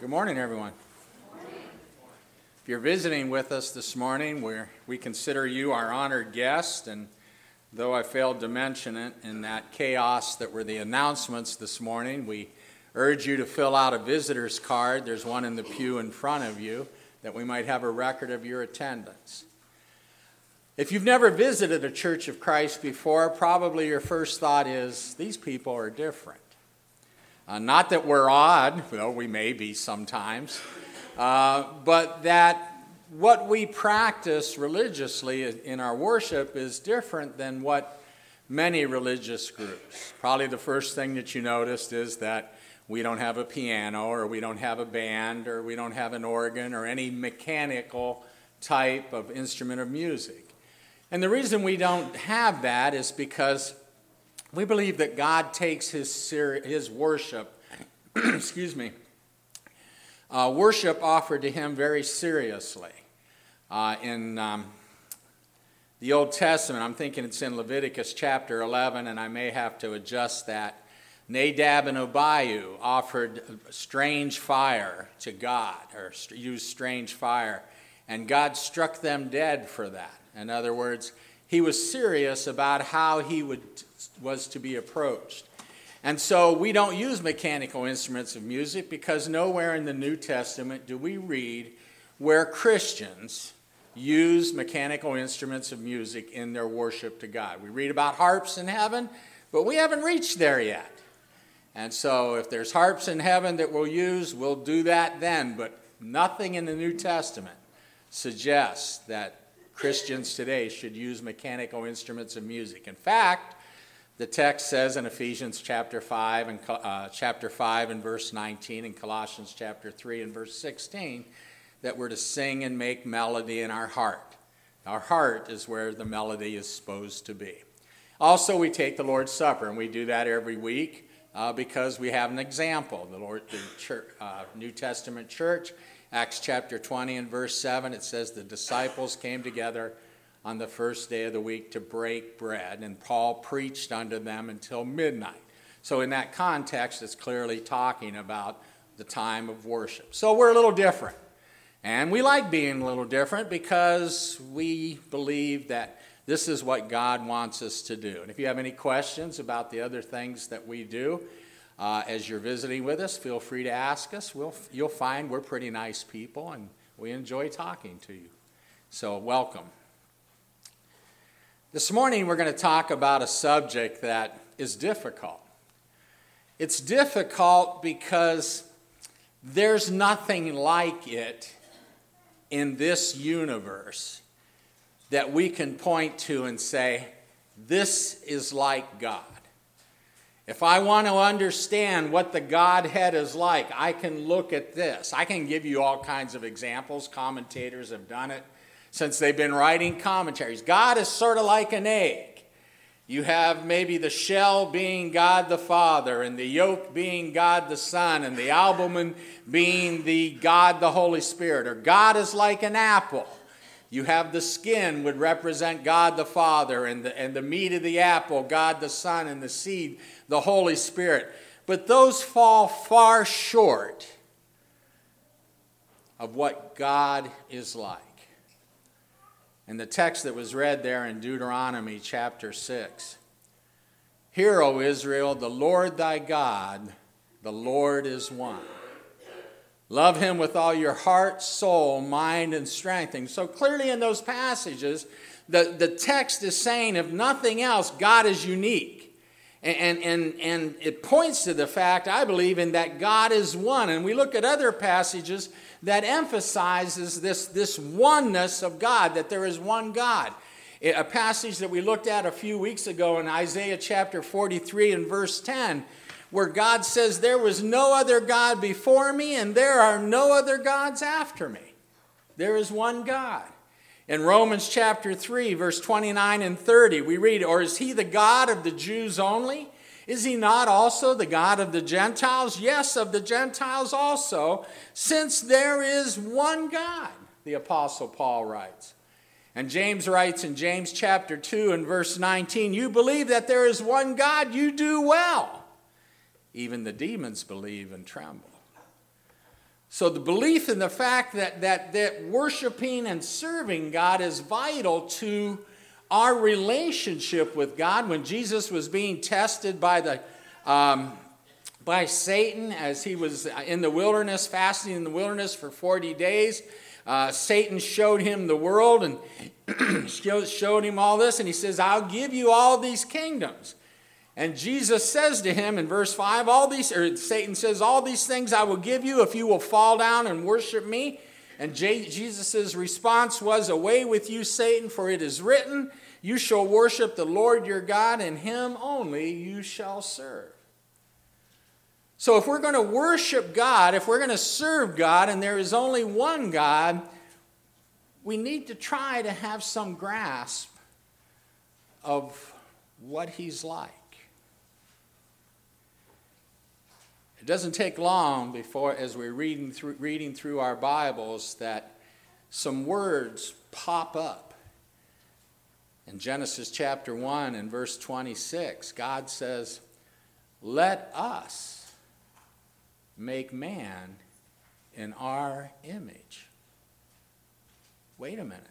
Good morning, everyone. If you're visiting with us this morning, we we consider you our honored guest. And though I failed to mention it in that chaos that were the announcements this morning, we urge you to fill out a visitor's card. There's one in the pew in front of you that we might have a record of your attendance. If you've never visited a Church of Christ before, probably your first thought is these people are different. Uh, not that we're odd, though we may be sometimes, uh, but that what we practice religiously in our worship is different than what many religious groups. Probably the first thing that you noticed is that we don't have a piano, or we don't have a band, or we don't have an organ, or any mechanical type of instrument of music. And the reason we don't have that is because we believe that God takes his, his worship, excuse me, uh, worship offered to him very seriously. Uh, in um, the Old Testament, I'm thinking it's in Leviticus chapter 11, and I may have to adjust that. Nadab and Abihu offered strange fire to God, or used strange fire, and God struck them dead for that. In other words, he was serious about how he would was to be approached. And so we don't use mechanical instruments of music because nowhere in the New Testament do we read where Christians use mechanical instruments of music in their worship to God. We read about harps in heaven, but we haven't reached there yet. And so if there's harps in heaven that we'll use, we'll do that then. But nothing in the New Testament suggests that Christians today should use mechanical instruments of music. In fact, the text says in Ephesians chapter 5 and uh, chapter 5 and verse 19 and Colossians chapter 3 and verse 16 that we're to sing and make melody in our heart. Our heart is where the melody is supposed to be. Also, we take the Lord's Supper, and we do that every week uh, because we have an example. The Lord, the church, uh, New Testament church, Acts chapter 20 and verse 7, it says the disciples came together on the first day of the week to break bread, and Paul preached unto them until midnight. So, in that context, it's clearly talking about the time of worship. So, we're a little different. And we like being a little different because we believe that this is what God wants us to do. And if you have any questions about the other things that we do uh, as you're visiting with us, feel free to ask us. We'll, you'll find we're pretty nice people and we enjoy talking to you. So, welcome. This morning, we're going to talk about a subject that is difficult. It's difficult because there's nothing like it in this universe that we can point to and say, This is like God. If I want to understand what the Godhead is like, I can look at this. I can give you all kinds of examples. Commentators have done it since they've been writing commentaries. God is sort of like an egg. You have maybe the shell being God the Father, and the yolk being God the Son, and the albumen being the God the Holy Spirit. Or God is like an apple. You have the skin would represent God the Father, and the, and the meat of the apple, God the Son, and the seed, the Holy Spirit. But those fall far short of what God is like. In the text that was read there in Deuteronomy chapter 6 Hear, O Israel, the Lord thy God, the Lord is one. Love him with all your heart, soul, mind, and strength. And so clearly in those passages, the, the text is saying, if nothing else, God is unique. And, and, and it points to the fact, I believe, in that God is one. And we look at other passages that emphasizes this, this oneness of God, that there is one God. A passage that we looked at a few weeks ago in Isaiah chapter 43 and verse 10, where God says, There was no other God before me, and there are no other gods after me. There is one God. In Romans chapter 3, verse 29 and 30, we read, Or is he the God of the Jews only? Is he not also the God of the Gentiles? Yes, of the Gentiles also, since there is one God, the Apostle Paul writes. And James writes in James chapter 2 and verse 19, You believe that there is one God, you do well. Even the demons believe and tremble. So the belief in the fact that, that, that worshiping and serving God is vital to our relationship with God. When Jesus was being tested by, the, um, by Satan as he was in the wilderness, fasting in the wilderness for 40 days, uh, Satan showed him the world and showed him all this, and he says, I'll give you all these kingdoms. And Jesus says to him in verse 5, all these, or Satan says, All these things I will give you if you will fall down and worship me. And Jesus' response was, Away with you, Satan, for it is written, You shall worship the Lord your God, and him only you shall serve. So if we're going to worship God, if we're going to serve God, and there is only one God, we need to try to have some grasp of what he's like. It doesn't take long before, as we're reading through, reading through our Bibles, that some words pop up. In Genesis chapter 1 and verse 26, God says, Let us make man in our image. Wait a minute.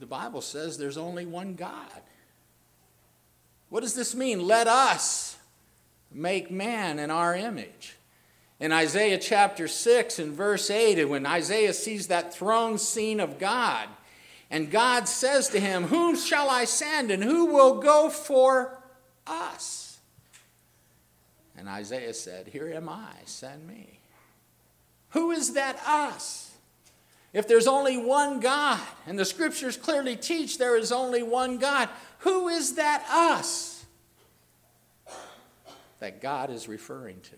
The Bible says there's only one God. What does this mean? Let us make man in our image. In Isaiah chapter 6 and verse 8, when Isaiah sees that throne scene of God, and God says to him, Whom shall I send, and who will go for us? And Isaiah said, Here am I, send me. Who is that us? If there's only one God, and the scriptures clearly teach there is only one God, who is that us? That God is referring to.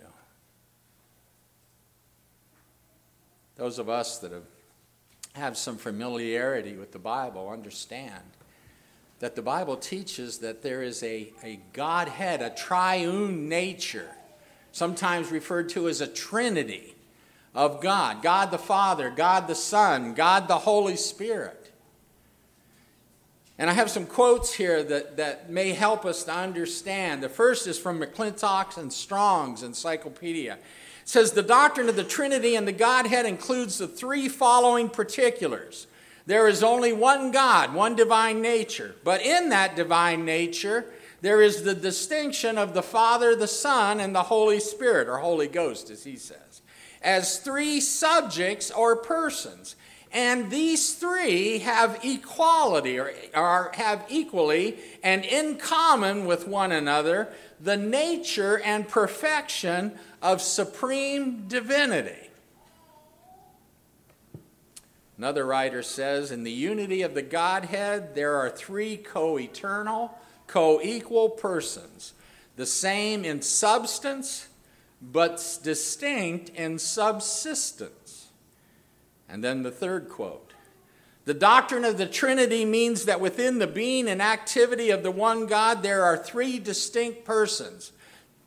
Those of us that have, have some familiarity with the Bible understand that the Bible teaches that there is a, a Godhead, a triune nature, sometimes referred to as a trinity of God God the Father, God the Son, God the Holy Spirit. And I have some quotes here that, that may help us to understand. The first is from McClintock's and Strong's Encyclopedia. It says the doctrine of the Trinity and the Godhead includes the three following particulars. There is only one God, one divine nature. But in that divine nature, there is the distinction of the Father, the Son, and the Holy Spirit, or Holy Ghost, as he says, as three subjects or persons. And these three have equality or, or have equally and in common with one another the nature and perfection of supreme divinity. Another writer says, In the unity of the Godhead, there are three co eternal, co equal persons, the same in substance, but distinct in subsistence. And then the third quote The doctrine of the Trinity means that within the being and activity of the one God, there are three distinct persons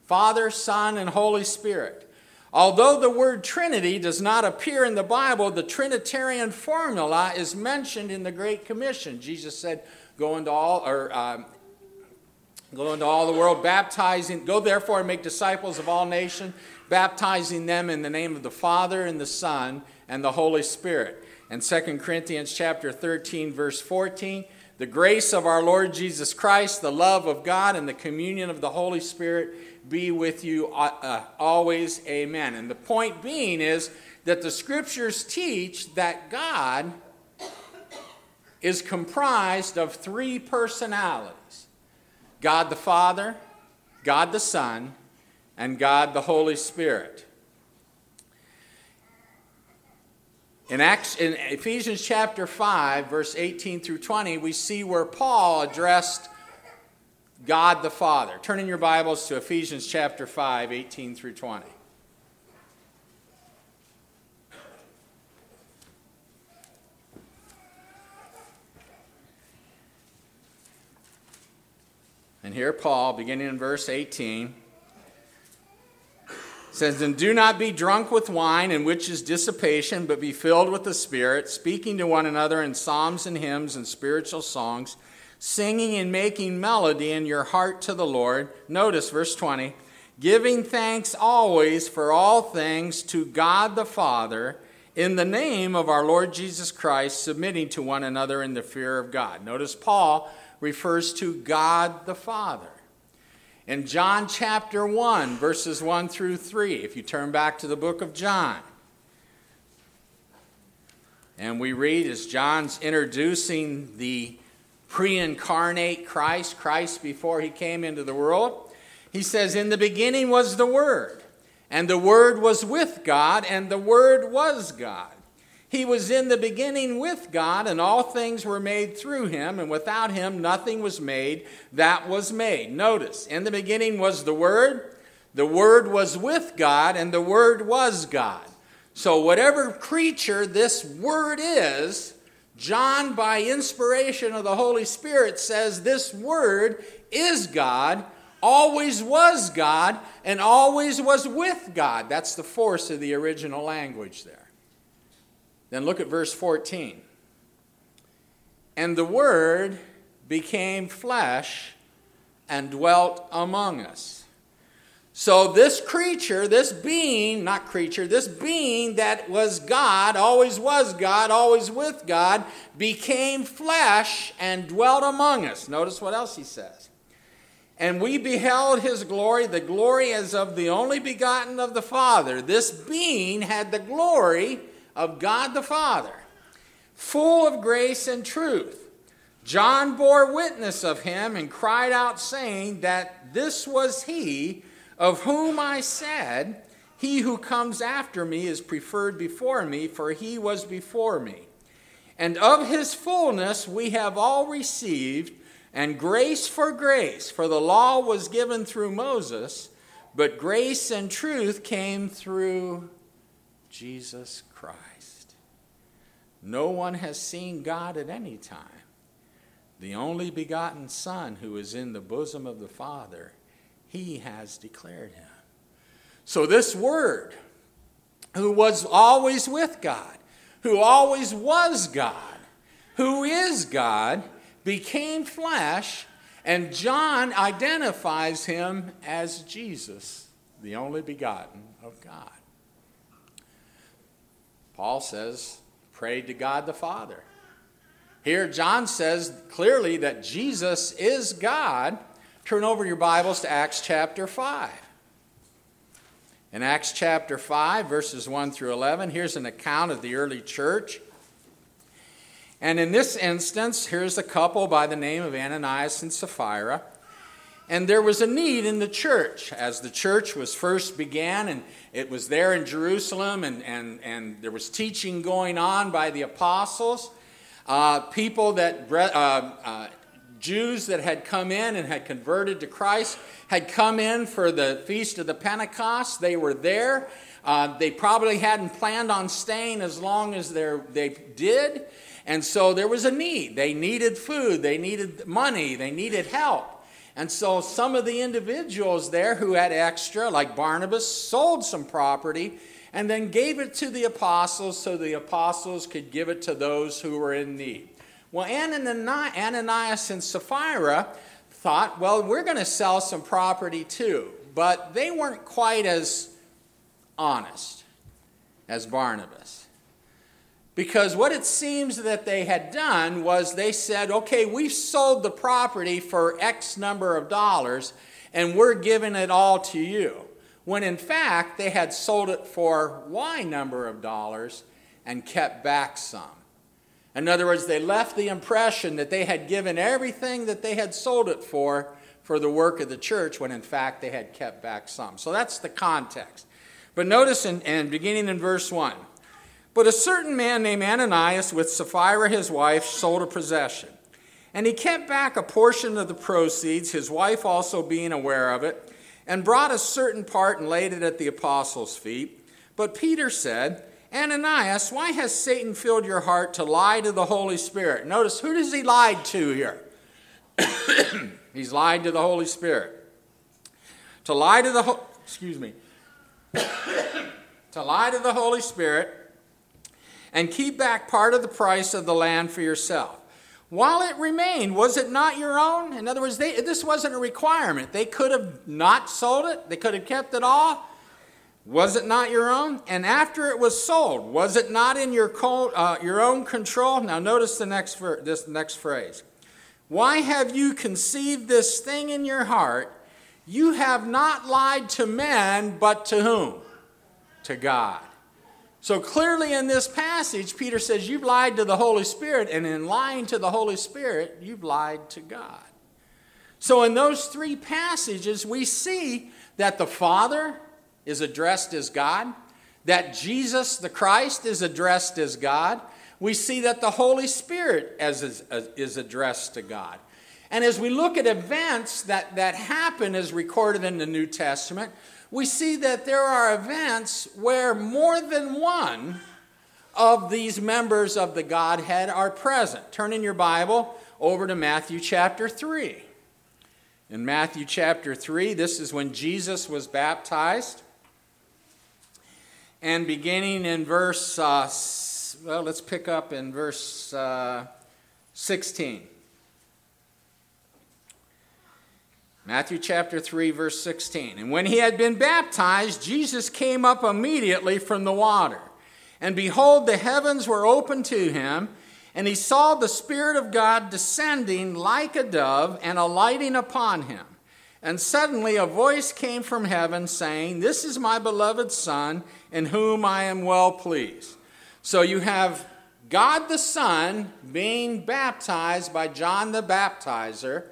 Father, Son, and Holy Spirit. Although the word Trinity does not appear in the Bible, the Trinitarian formula is mentioned in the Great Commission. Jesus said, Go into all, or um, Go into all the world, baptizing, go therefore and make disciples of all nations, baptizing them in the name of the Father and the Son and the Holy Spirit. And 2 Corinthians chapter 13, verse 14, the grace of our Lord Jesus Christ, the love of God, and the communion of the Holy Spirit be with you uh, uh, always. Amen. And the point being is that the scriptures teach that God is comprised of three personalities God the Father, God the Son, and God the Holy Spirit. In, Acts, in Ephesians chapter 5, verse 18 through 20, we see where Paul addressed God the Father. Turn in your Bibles to Ephesians chapter 5, 18 through 20. And here, Paul, beginning in verse 18, says, And do not be drunk with wine, in which is dissipation, but be filled with the Spirit, speaking to one another in psalms and hymns and spiritual songs, singing and making melody in your heart to the Lord. Notice verse 20 giving thanks always for all things to God the Father in the name of our Lord Jesus Christ, submitting to one another in the fear of God. Notice Paul refers to God the Father. In John chapter 1, verses 1 through 3, if you turn back to the book of John, and we read as John's introducing the pre incarnate Christ, Christ before he came into the world, he says, In the beginning was the Word, and the Word was with God, and the Word was God. He was in the beginning with God, and all things were made through him, and without him nothing was made that was made. Notice, in the beginning was the Word, the Word was with God, and the Word was God. So, whatever creature this Word is, John, by inspiration of the Holy Spirit, says this Word is God, always was God, and always was with God. That's the force of the original language there. Then look at verse 14. And the Word became flesh and dwelt among us. So, this creature, this being, not creature, this being that was God, always was God, always with God, became flesh and dwelt among us. Notice what else he says. And we beheld his glory, the glory as of the only begotten of the Father. This being had the glory of God the Father, full of grace and truth. John bore witness of him and cried out, saying that this was he of whom I said, He who comes after me is preferred before me, for he was before me. And of his fullness we have all received, and grace for grace, for the law was given through Moses, but grace and truth came through Jesus Christ. No one has seen God at any time. The only begotten Son who is in the bosom of the Father, he has declared him. So, this Word, who was always with God, who always was God, who is God, became flesh, and John identifies him as Jesus, the only begotten of God. Paul says, prayed to God the Father. Here, John says clearly that Jesus is God. Turn over your Bibles to Acts chapter 5. In Acts chapter 5, verses 1 through 11, here's an account of the early church. And in this instance, here's a couple by the name of Ananias and Sapphira. And there was a need in the church as the church was first began, and it was there in Jerusalem, and, and, and there was teaching going on by the apostles. Uh, people that, uh, uh, Jews that had come in and had converted to Christ had come in for the feast of the Pentecost. They were there. Uh, they probably hadn't planned on staying as long as they did. And so there was a need. They needed food, they needed money, they needed help. And so some of the individuals there who had extra, like Barnabas, sold some property and then gave it to the apostles so the apostles could give it to those who were in need. Well, Ananias and Sapphira thought, well, we're going to sell some property too. But they weren't quite as honest as Barnabas. Because what it seems that they had done was they said, okay, we've sold the property for X number of dollars and we're giving it all to you. When in fact, they had sold it for Y number of dollars and kept back some. In other words, they left the impression that they had given everything that they had sold it for for the work of the church when in fact they had kept back some. So that's the context. But notice in, in beginning in verse 1 but a certain man named Ananias, with Sapphira his wife, sold a possession. And he kept back a portion of the proceeds, his wife also being aware of it, and brought a certain part and laid it at the apostles' feet. But Peter said, Ananias, why has Satan filled your heart to lie to the Holy Spirit? Notice, who does he lie to here? He's lied to the Holy Spirit. To lie to the, Ho- excuse me, to lie to the Holy Spirit and keep back part of the price of the land for yourself. while it remained, was it not your own? In other words, they, this wasn't a requirement. They could have not sold it, they could have kept it all. Was it not your own? And after it was sold, was it not in your, co- uh, your own control? Now, notice the next, ver- this next phrase. Why have you conceived this thing in your heart? You have not lied to men, but to whom? To God. So clearly in this passage, Peter says, You've lied to the Holy Spirit, and in lying to the Holy Spirit, you've lied to God. So in those three passages, we see that the Father is addressed as God, that Jesus the Christ is addressed as God. We see that the Holy Spirit is, is addressed to God. And as we look at events that, that happen as recorded in the New Testament, we see that there are events where more than one of these members of the Godhead are present. Turn in your Bible over to Matthew chapter 3. In Matthew chapter 3, this is when Jesus was baptized. And beginning in verse, uh, well, let's pick up in verse uh, 16. Matthew chapter 3, verse 16. And when he had been baptized, Jesus came up immediately from the water. And behold, the heavens were opened to him, and he saw the Spirit of God descending like a dove and alighting upon him. And suddenly a voice came from heaven saying, This is my beloved Son, in whom I am well pleased. So you have God the Son being baptized by John the Baptizer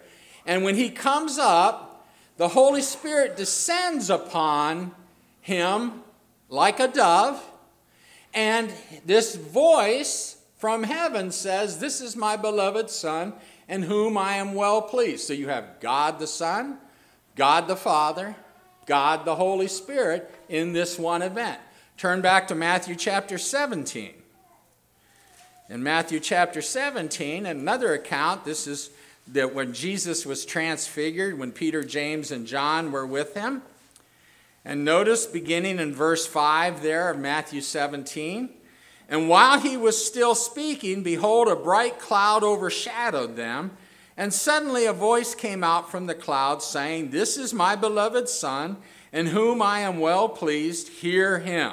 and when he comes up, the Holy Spirit descends upon him like a dove. And this voice from heaven says, This is my beloved Son, in whom I am well pleased. So you have God the Son, God the Father, God the Holy Spirit in this one event. Turn back to Matthew chapter 17. In Matthew chapter 17, another account, this is that when Jesus was transfigured, when Peter, James, and John were with him. And notice beginning in verse 5 there of Matthew 17. And while he was still speaking, behold, a bright cloud overshadowed them. And suddenly a voice came out from the cloud saying, This is my beloved Son, in whom I am well pleased. Hear him.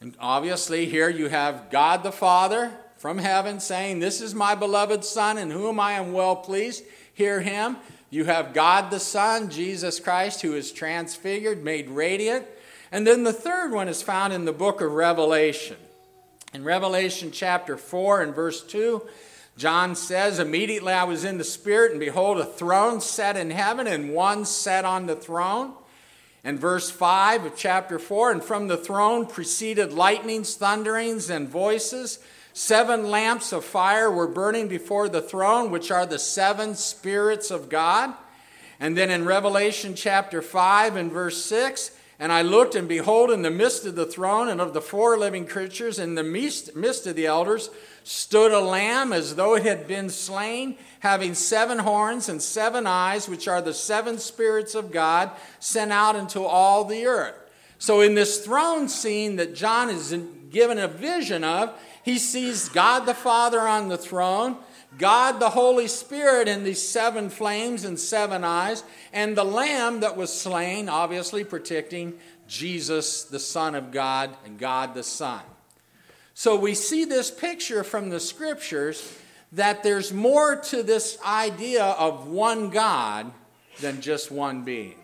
And obviously, here you have God the Father from heaven saying, This is my beloved Son in whom I am well pleased. Hear him. You have God the Son, Jesus Christ, who is transfigured, made radiant. And then the third one is found in the book of Revelation. In Revelation chapter 4 and verse 2, John says, Immediately I was in the Spirit, and behold, a throne set in heaven, and one sat on the throne. And verse 5 of chapter 4, and from the throne proceeded lightnings, thunderings, and voices. Seven lamps of fire were burning before the throne, which are the seven spirits of God. And then in Revelation chapter 5 and verse 6, and I looked, and behold, in the midst of the throne and of the four living creatures, in the midst of the elders, stood a lamb as though it had been slain, having seven horns and seven eyes, which are the seven spirits of God sent out into all the earth. So, in this throne scene that John is given a vision of, he sees God the Father on the throne, God the Holy Spirit in these seven flames and seven eyes, and the Lamb that was slain, obviously protecting Jesus, the Son of God, and God the Son. So we see this picture from the scriptures that there's more to this idea of one God than just one being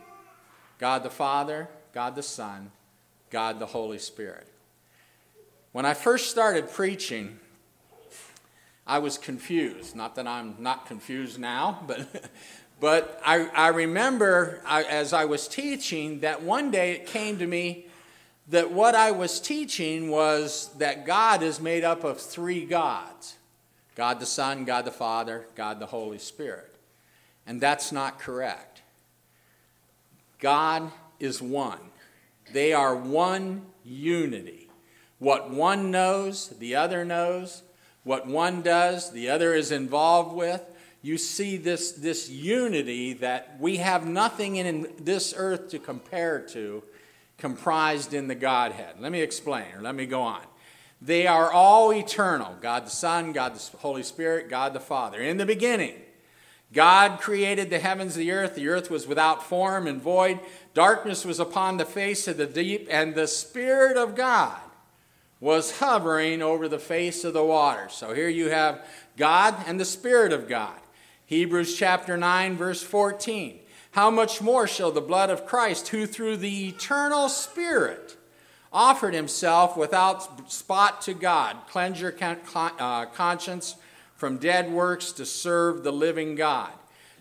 God the Father, God the Son, God the Holy Spirit. When I first started preaching, I was confused. Not that I'm not confused now, but, but I, I remember I, as I was teaching that one day it came to me that what I was teaching was that God is made up of three gods God the Son, God the Father, God the Holy Spirit. And that's not correct. God is one, they are one unity. What one knows, the other knows. What one does, the other is involved with. You see this, this unity that we have nothing in this earth to compare to, comprised in the Godhead. Let me explain, or let me go on. They are all eternal God the Son, God the Holy Spirit, God the Father. In the beginning, God created the heavens, the earth. The earth was without form and void. Darkness was upon the face of the deep, and the Spirit of God was hovering over the face of the water. So here you have God and the Spirit of God. Hebrews chapter 9, verse 14. How much more shall the blood of Christ, who through the eternal Spirit offered himself without spot to God, cleanse your uh, conscience from dead works to serve the living God?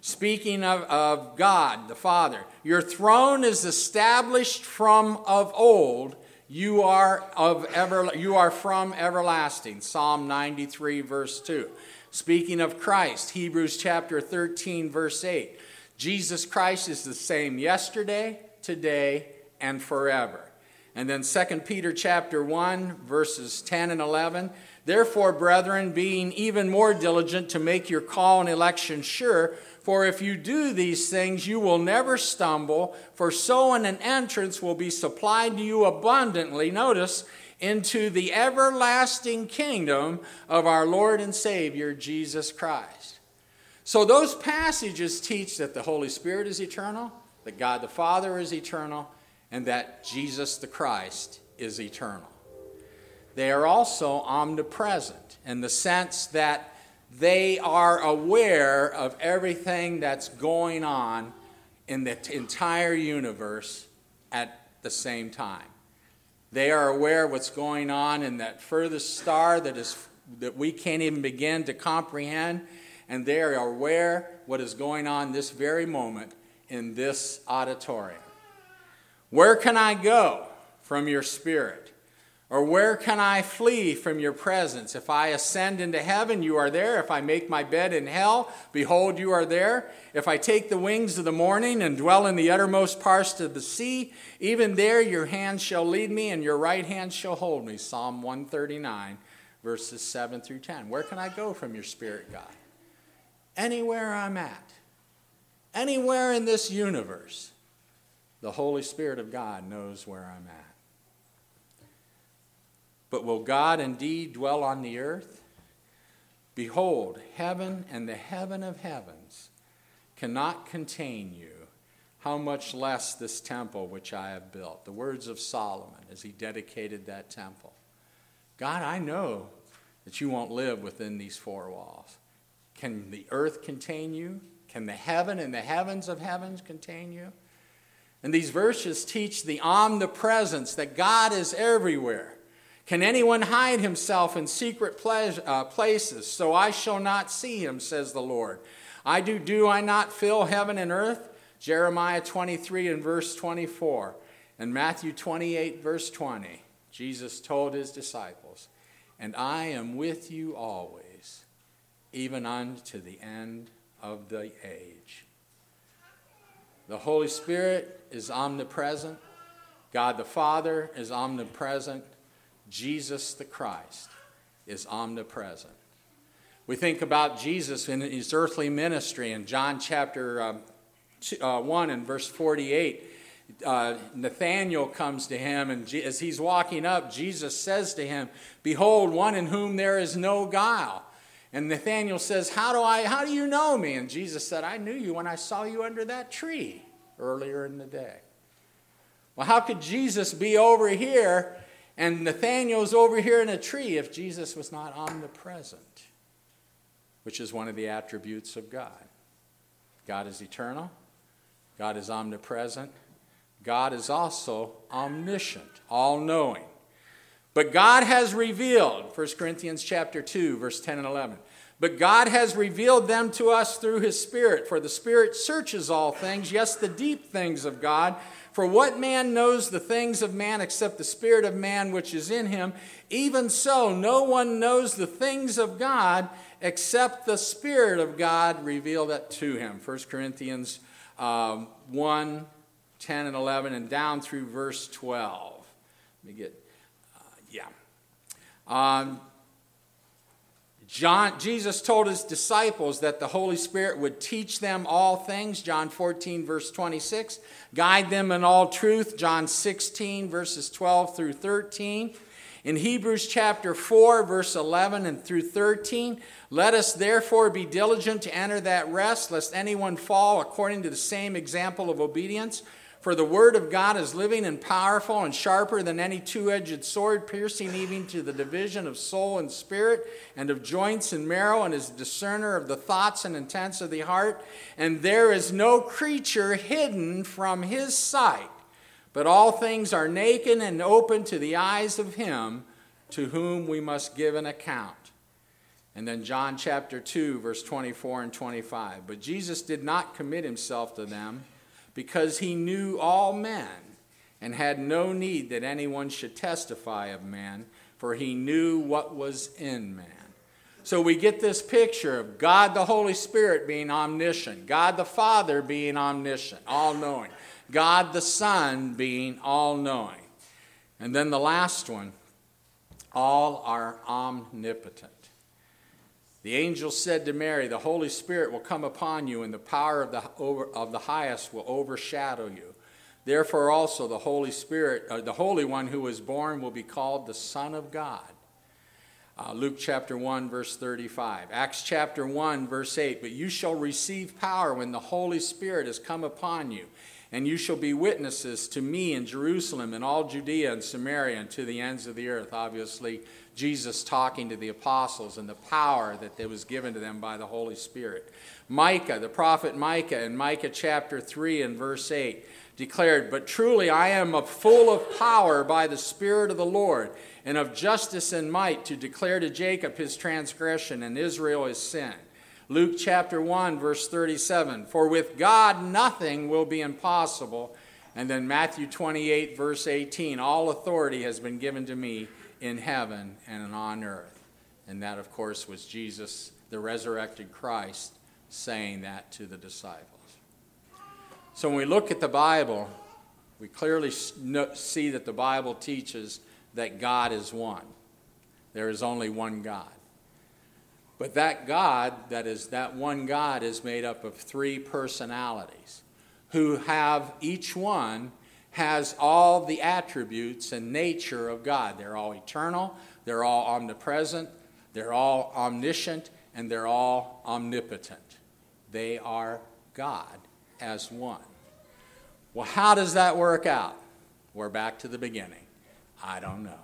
Speaking of, of God, the Father, your throne is established from of old you are of ever you are from everlasting. Psalm 93 verse 2. Speaking of Christ, Hebrews chapter 13 verse 8. Jesus Christ is the same yesterday, today, and forever. And then 2 Peter chapter 1 verses 10 and 11. Therefore, brethren, being even more diligent to make your call and election sure, for if you do these things, you will never stumble, for so an entrance will be supplied to you abundantly. Notice, into the everlasting kingdom of our Lord and Savior, Jesus Christ. So, those passages teach that the Holy Spirit is eternal, that God the Father is eternal, and that Jesus the Christ is eternal. They are also omnipresent in the sense that they are aware of everything that's going on in the entire universe at the same time. They are aware of what's going on in that furthest star that is that we can't even begin to comprehend, and they are aware what is going on this very moment in this auditorium. Where can I go from your spirit? Or where can I flee from your presence? If I ascend into heaven, you are there. If I make my bed in hell, behold, you are there. If I take the wings of the morning and dwell in the uttermost parts of the sea, even there your hand shall lead me and your right hand shall hold me. Psalm 139, verses 7 through 10. Where can I go from your spirit, God? Anywhere I'm at, anywhere in this universe, the Holy Spirit of God knows where I'm at. But will God indeed dwell on the earth? Behold, heaven and the heaven of heavens cannot contain you. How much less this temple which I have built? The words of Solomon as he dedicated that temple. God, I know that you won't live within these four walls. Can the earth contain you? Can the heaven and the heavens of heavens contain you? And these verses teach the omnipresence that God is everywhere. Can anyone hide himself in secret uh, places? So I shall not see him, says the Lord. I do, do I not fill heaven and earth? Jeremiah 23 and verse 24. And Matthew 28, verse 20. Jesus told his disciples, And I am with you always, even unto the end of the age. The Holy Spirit is omnipresent. God the Father is omnipresent. Jesus the Christ is omnipresent. We think about Jesus in his earthly ministry in John chapter um, two, uh, 1 and verse 48. Uh, Nathanael comes to him, and G- as he's walking up, Jesus says to him, Behold, one in whom there is no guile. And Nathanael says, How do I how do you know me? And Jesus said, I knew you when I saw you under that tree earlier in the day. Well, how could Jesus be over here and Nathanael's over here in a tree if Jesus was not omnipresent, which is one of the attributes of God. God is eternal, God is omnipresent, God is also omniscient, all knowing. But God has revealed, 1 Corinthians chapter 2, verse 10 and 11. But God has revealed them to us through his Spirit, for the Spirit searches all things, yes, the deep things of God. For what man knows the things of man except the Spirit of man which is in him? Even so, no one knows the things of God except the Spirit of God revealed it to him. 1 Corinthians um, 1 10 and 11, and down through verse 12. Let me get, uh, yeah. Um, John, Jesus told his disciples that the Holy Spirit would teach them all things, John 14, verse 26, guide them in all truth, John 16, verses 12 through 13. In Hebrews chapter 4, verse 11 and through 13, let us therefore be diligent to enter that rest, lest anyone fall according to the same example of obedience. For the word of God is living and powerful and sharper than any two edged sword, piercing even to the division of soul and spirit, and of joints and marrow, and is a discerner of the thoughts and intents of the heart. And there is no creature hidden from his sight, but all things are naked and open to the eyes of him to whom we must give an account. And then John chapter 2, verse 24 and 25. But Jesus did not commit himself to them because he knew all men and had no need that anyone should testify of man, for he knew what was in man. So we get this picture of God the Holy Spirit being omniscient, God the Father being omniscient, all knowing, God the Son being all knowing. And then the last one, all are omnipotent. The angel said to Mary, The Holy Spirit will come upon you, and the power of the, of the highest will overshadow you. Therefore, also the Holy Spirit, uh, the Holy One who was born, will be called the Son of God. Uh, Luke chapter 1, verse 35. Acts chapter 1, verse 8. But you shall receive power when the Holy Spirit has come upon you, and you shall be witnesses to me in Jerusalem and all Judea and Samaria and to the ends of the earth. Obviously, Jesus talking to the apostles and the power that was given to them by the Holy Spirit. Micah, the prophet Micah, in Micah chapter 3 and verse 8, declared, But truly I am full of power by the Spirit of the Lord, and of justice and might to declare to Jacob his transgression and Israel his sin. Luke chapter 1, verse 37, For with God nothing will be impossible. And then Matthew 28, verse 18, All authority has been given to me in heaven and on earth. And that, of course, was Jesus, the resurrected Christ, saying that to the disciples. So when we look at the Bible, we clearly see that the Bible teaches that God is one. There is only one God. But that God, that is, that one God, is made up of three personalities who have each one has all the attributes and nature of God. They're all eternal, they're all omnipresent, they're all omniscient, and they're all omnipotent. They are God as one. Well, how does that work out? We're back to the beginning. I don't know.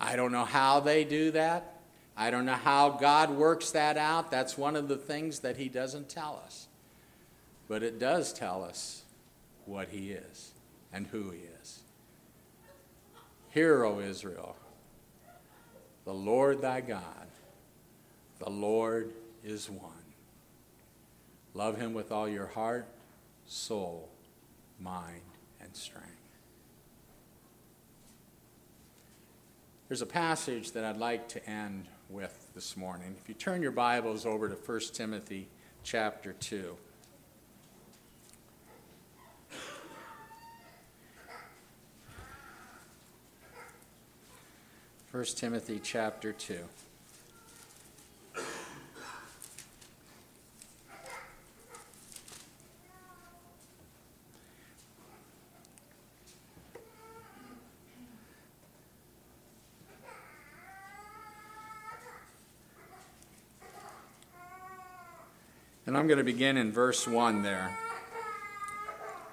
I don't know how they do that. I don't know how God works that out. That's one of the things that He doesn't tell us. But it does tell us what He is and who he is. Hear, O Israel, the Lord thy God, the Lord is one. Love him with all your heart, soul, mind, and strength. There's a passage that I'd like to end with this morning. If you turn your Bibles over to 1 Timothy chapter 2. 1 Timothy chapter 2. I'm going to begin in verse 1 there.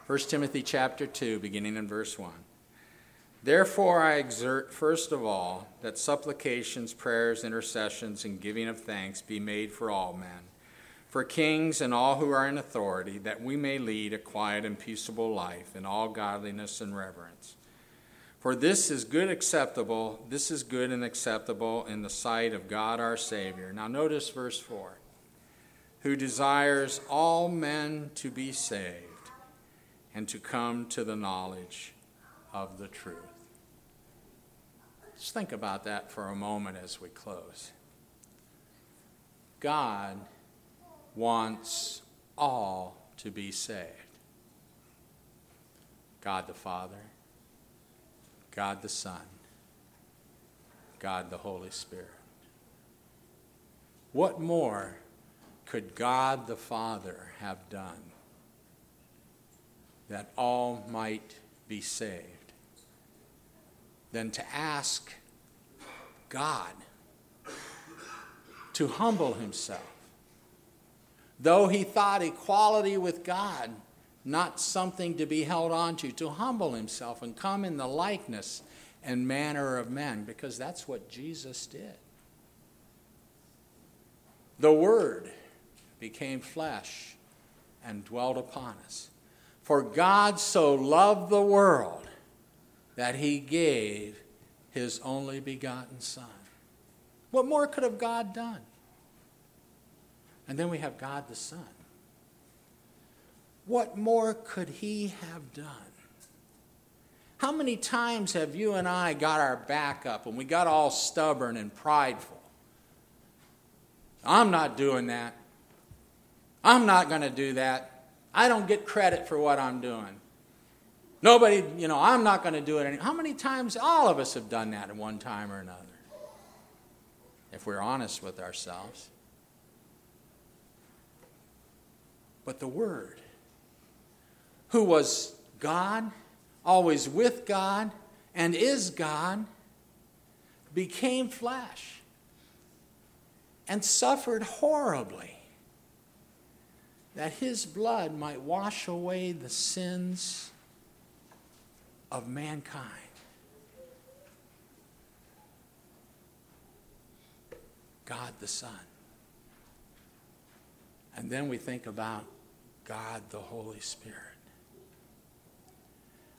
1 Timothy chapter 2, beginning in verse 1. Therefore, I exert, first of all, that supplications, prayers, intercessions, and giving of thanks be made for all men, for kings and all who are in authority, that we may lead a quiet and peaceable life in all godliness and reverence. For this is good acceptable, this is good and acceptable in the sight of God our Savior. Now notice verse 4 who desires all men to be saved and to come to the knowledge of the truth. Just think about that for a moment as we close. God wants all to be saved God the Father, God the Son, God the Holy Spirit. What more could God the Father have done that all might be saved than to ask God to humble himself? Though he thought equality with God not something to be held on to, to humble himself and come in the likeness and manner of men, because that's what Jesus did. The Word became flesh and dwelt upon us. For God so loved the world that he gave his only begotten Son. What more could have God done? And then we have God the Son. What more could he have done? How many times have you and I got our back up and we got all stubborn and prideful? I'm not doing that. I'm not going to do that. I don't get credit for what I'm doing. Nobody, you know, I'm not going to do it. Any- How many times? All of us have done that at one time or another, if we're honest with ourselves. But the Word, who was God, always with God, and is God, became flesh and suffered horribly that his blood might wash away the sins of mankind. God the Son. And then we think about God the Holy Spirit.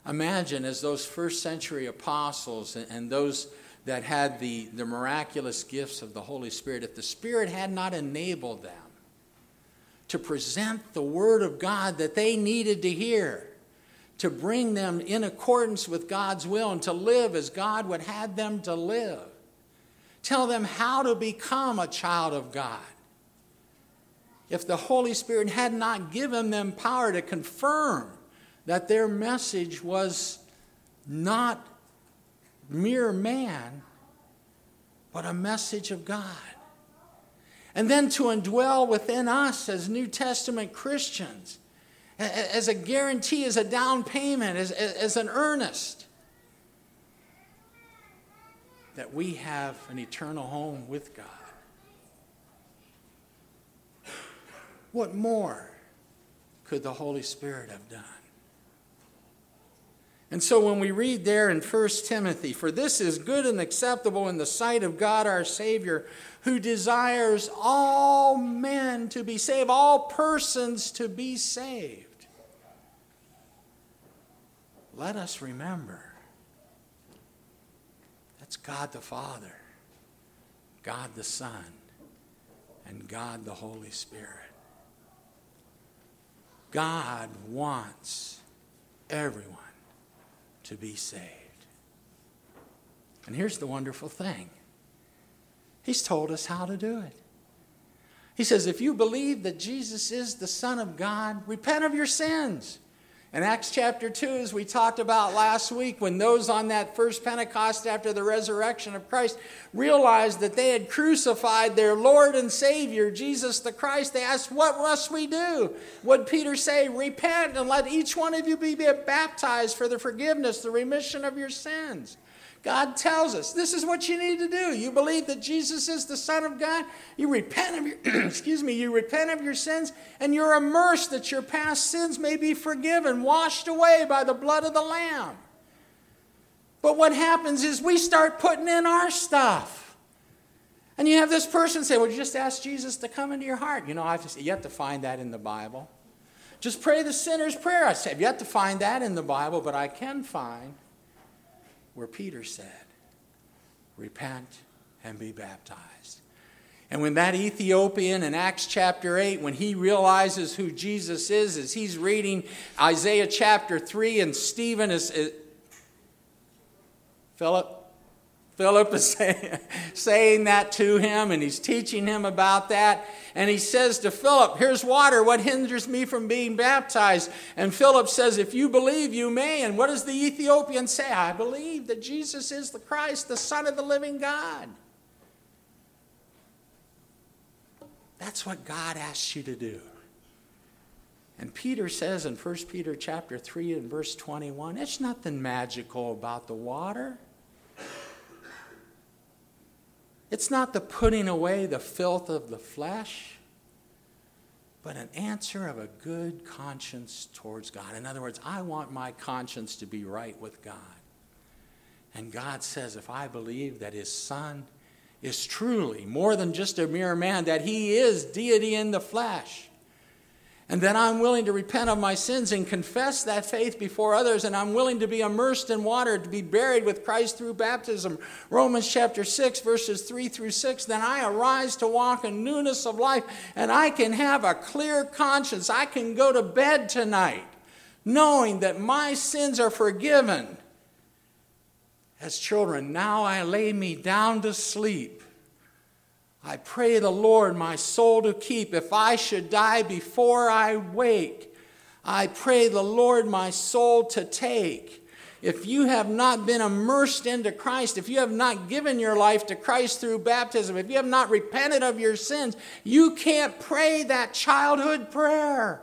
Imagine as those first century apostles and, those that had the, the miraculous gifts of the Holy Spirit, if the Spirit had not enabled them to present the Word of God that they needed to hear, to bring them in accordance with God's will and to live as God would have them to live, tell them how to become a child of God. If the Holy Spirit had not given them power to confirm that their message was not mere man, but a message of God. And then to indwell within us as New Testament Christians, as a guarantee, as a down payment, as, as an earnest, that we have an eternal home with God. What more could the Holy Spirit have done? And so when we read there in 1 Timothy, for this is good and acceptable in the sight of God our Savior, who desires all men to be saved, all persons to be saved. Let us remember that's God the Father, God the Son, and God the Holy Spirit. God wants everyone to be saved. And here's the wonderful thing He's told us how to do it. He says, if you believe that Jesus is the Son of God, repent of your sins. In Acts chapter 2, as we talked about last week, when those on that first Pentecost after the resurrection of Christ realized that they had crucified their Lord and Savior, Jesus the Christ, they asked, What must we do? What Peter say? Repent and let each one of you be baptized for the forgiveness, the remission of your sins. God tells us this is what you need to do. You believe that Jesus is the Son of God. You repent of your excuse me, you repent of your sins, and you're immersed that your past sins may be forgiven, washed away by the blood of the Lamb. But what happens is we start putting in our stuff. And you have this person say, Well, just ask Jesus to come into your heart. You know, I've yet to find that in the Bible. Just pray the sinner's prayer. I say, I've yet to find that in the Bible, but I can find where Peter said, Repent and be baptized. And when that Ethiopian in Acts chapter 8, when he realizes who Jesus is, as he's reading Isaiah chapter 3, and Stephen is. is Philip? Philip is saying, saying that to him, and he's teaching him about that. And he says to Philip, Here's water. What hinders me from being baptized? And Philip says, If you believe, you may. And what does the Ethiopian say? I believe that Jesus is the Christ, the Son of the living God. That's what God asks you to do. And Peter says in 1 Peter chapter 3 and verse 21, it's nothing magical about the water. It's not the putting away the filth of the flesh, but an answer of a good conscience towards God. In other words, I want my conscience to be right with God. And God says, if I believe that His Son is truly more than just a mere man, that He is deity in the flesh, and then I'm willing to repent of my sins and confess that faith before others, and I'm willing to be immersed in water, to be buried with Christ through baptism. Romans chapter 6, verses 3 through 6. Then I arise to walk in newness of life, and I can have a clear conscience. I can go to bed tonight knowing that my sins are forgiven. As children, now I lay me down to sleep I pray the Lord my soul to keep if I should die before I wake. I pray the Lord my soul to take. If you have not been immersed into Christ, if you have not given your life to Christ through baptism, if you have not repented of your sins, you can't pray that childhood prayer.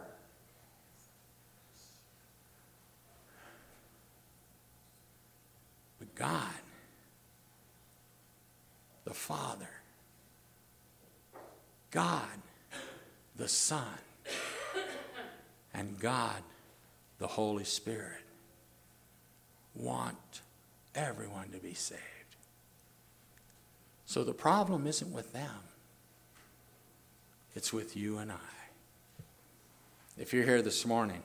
But God, the Father, God the Son and God the Holy Spirit want everyone to be saved. So the problem isn't with them, it's with you and I. If you're here this morning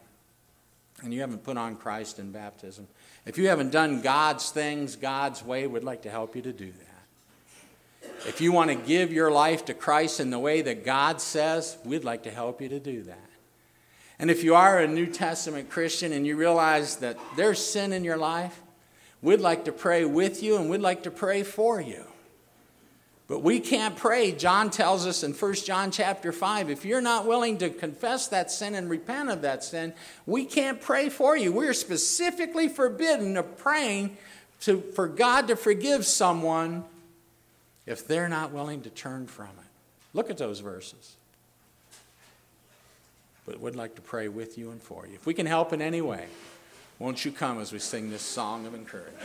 and you haven't put on Christ in baptism, if you haven't done God's things God's way, we'd like to help you to do that. If you want to give your life to Christ in the way that God says, we'd like to help you to do that. And if you are a New Testament Christian and you realize that there's sin in your life, we'd like to pray with you and we'd like to pray for you. But we can't pray. John tells us in 1 John chapter 5, if you're not willing to confess that sin and repent of that sin, we can't pray for you. We're specifically forbidden of praying to, for God to forgive someone if they're not willing to turn from it. Look at those verses. But would like to pray with you and for you. If we can help in any way, won't you come as we sing this song of encouragement?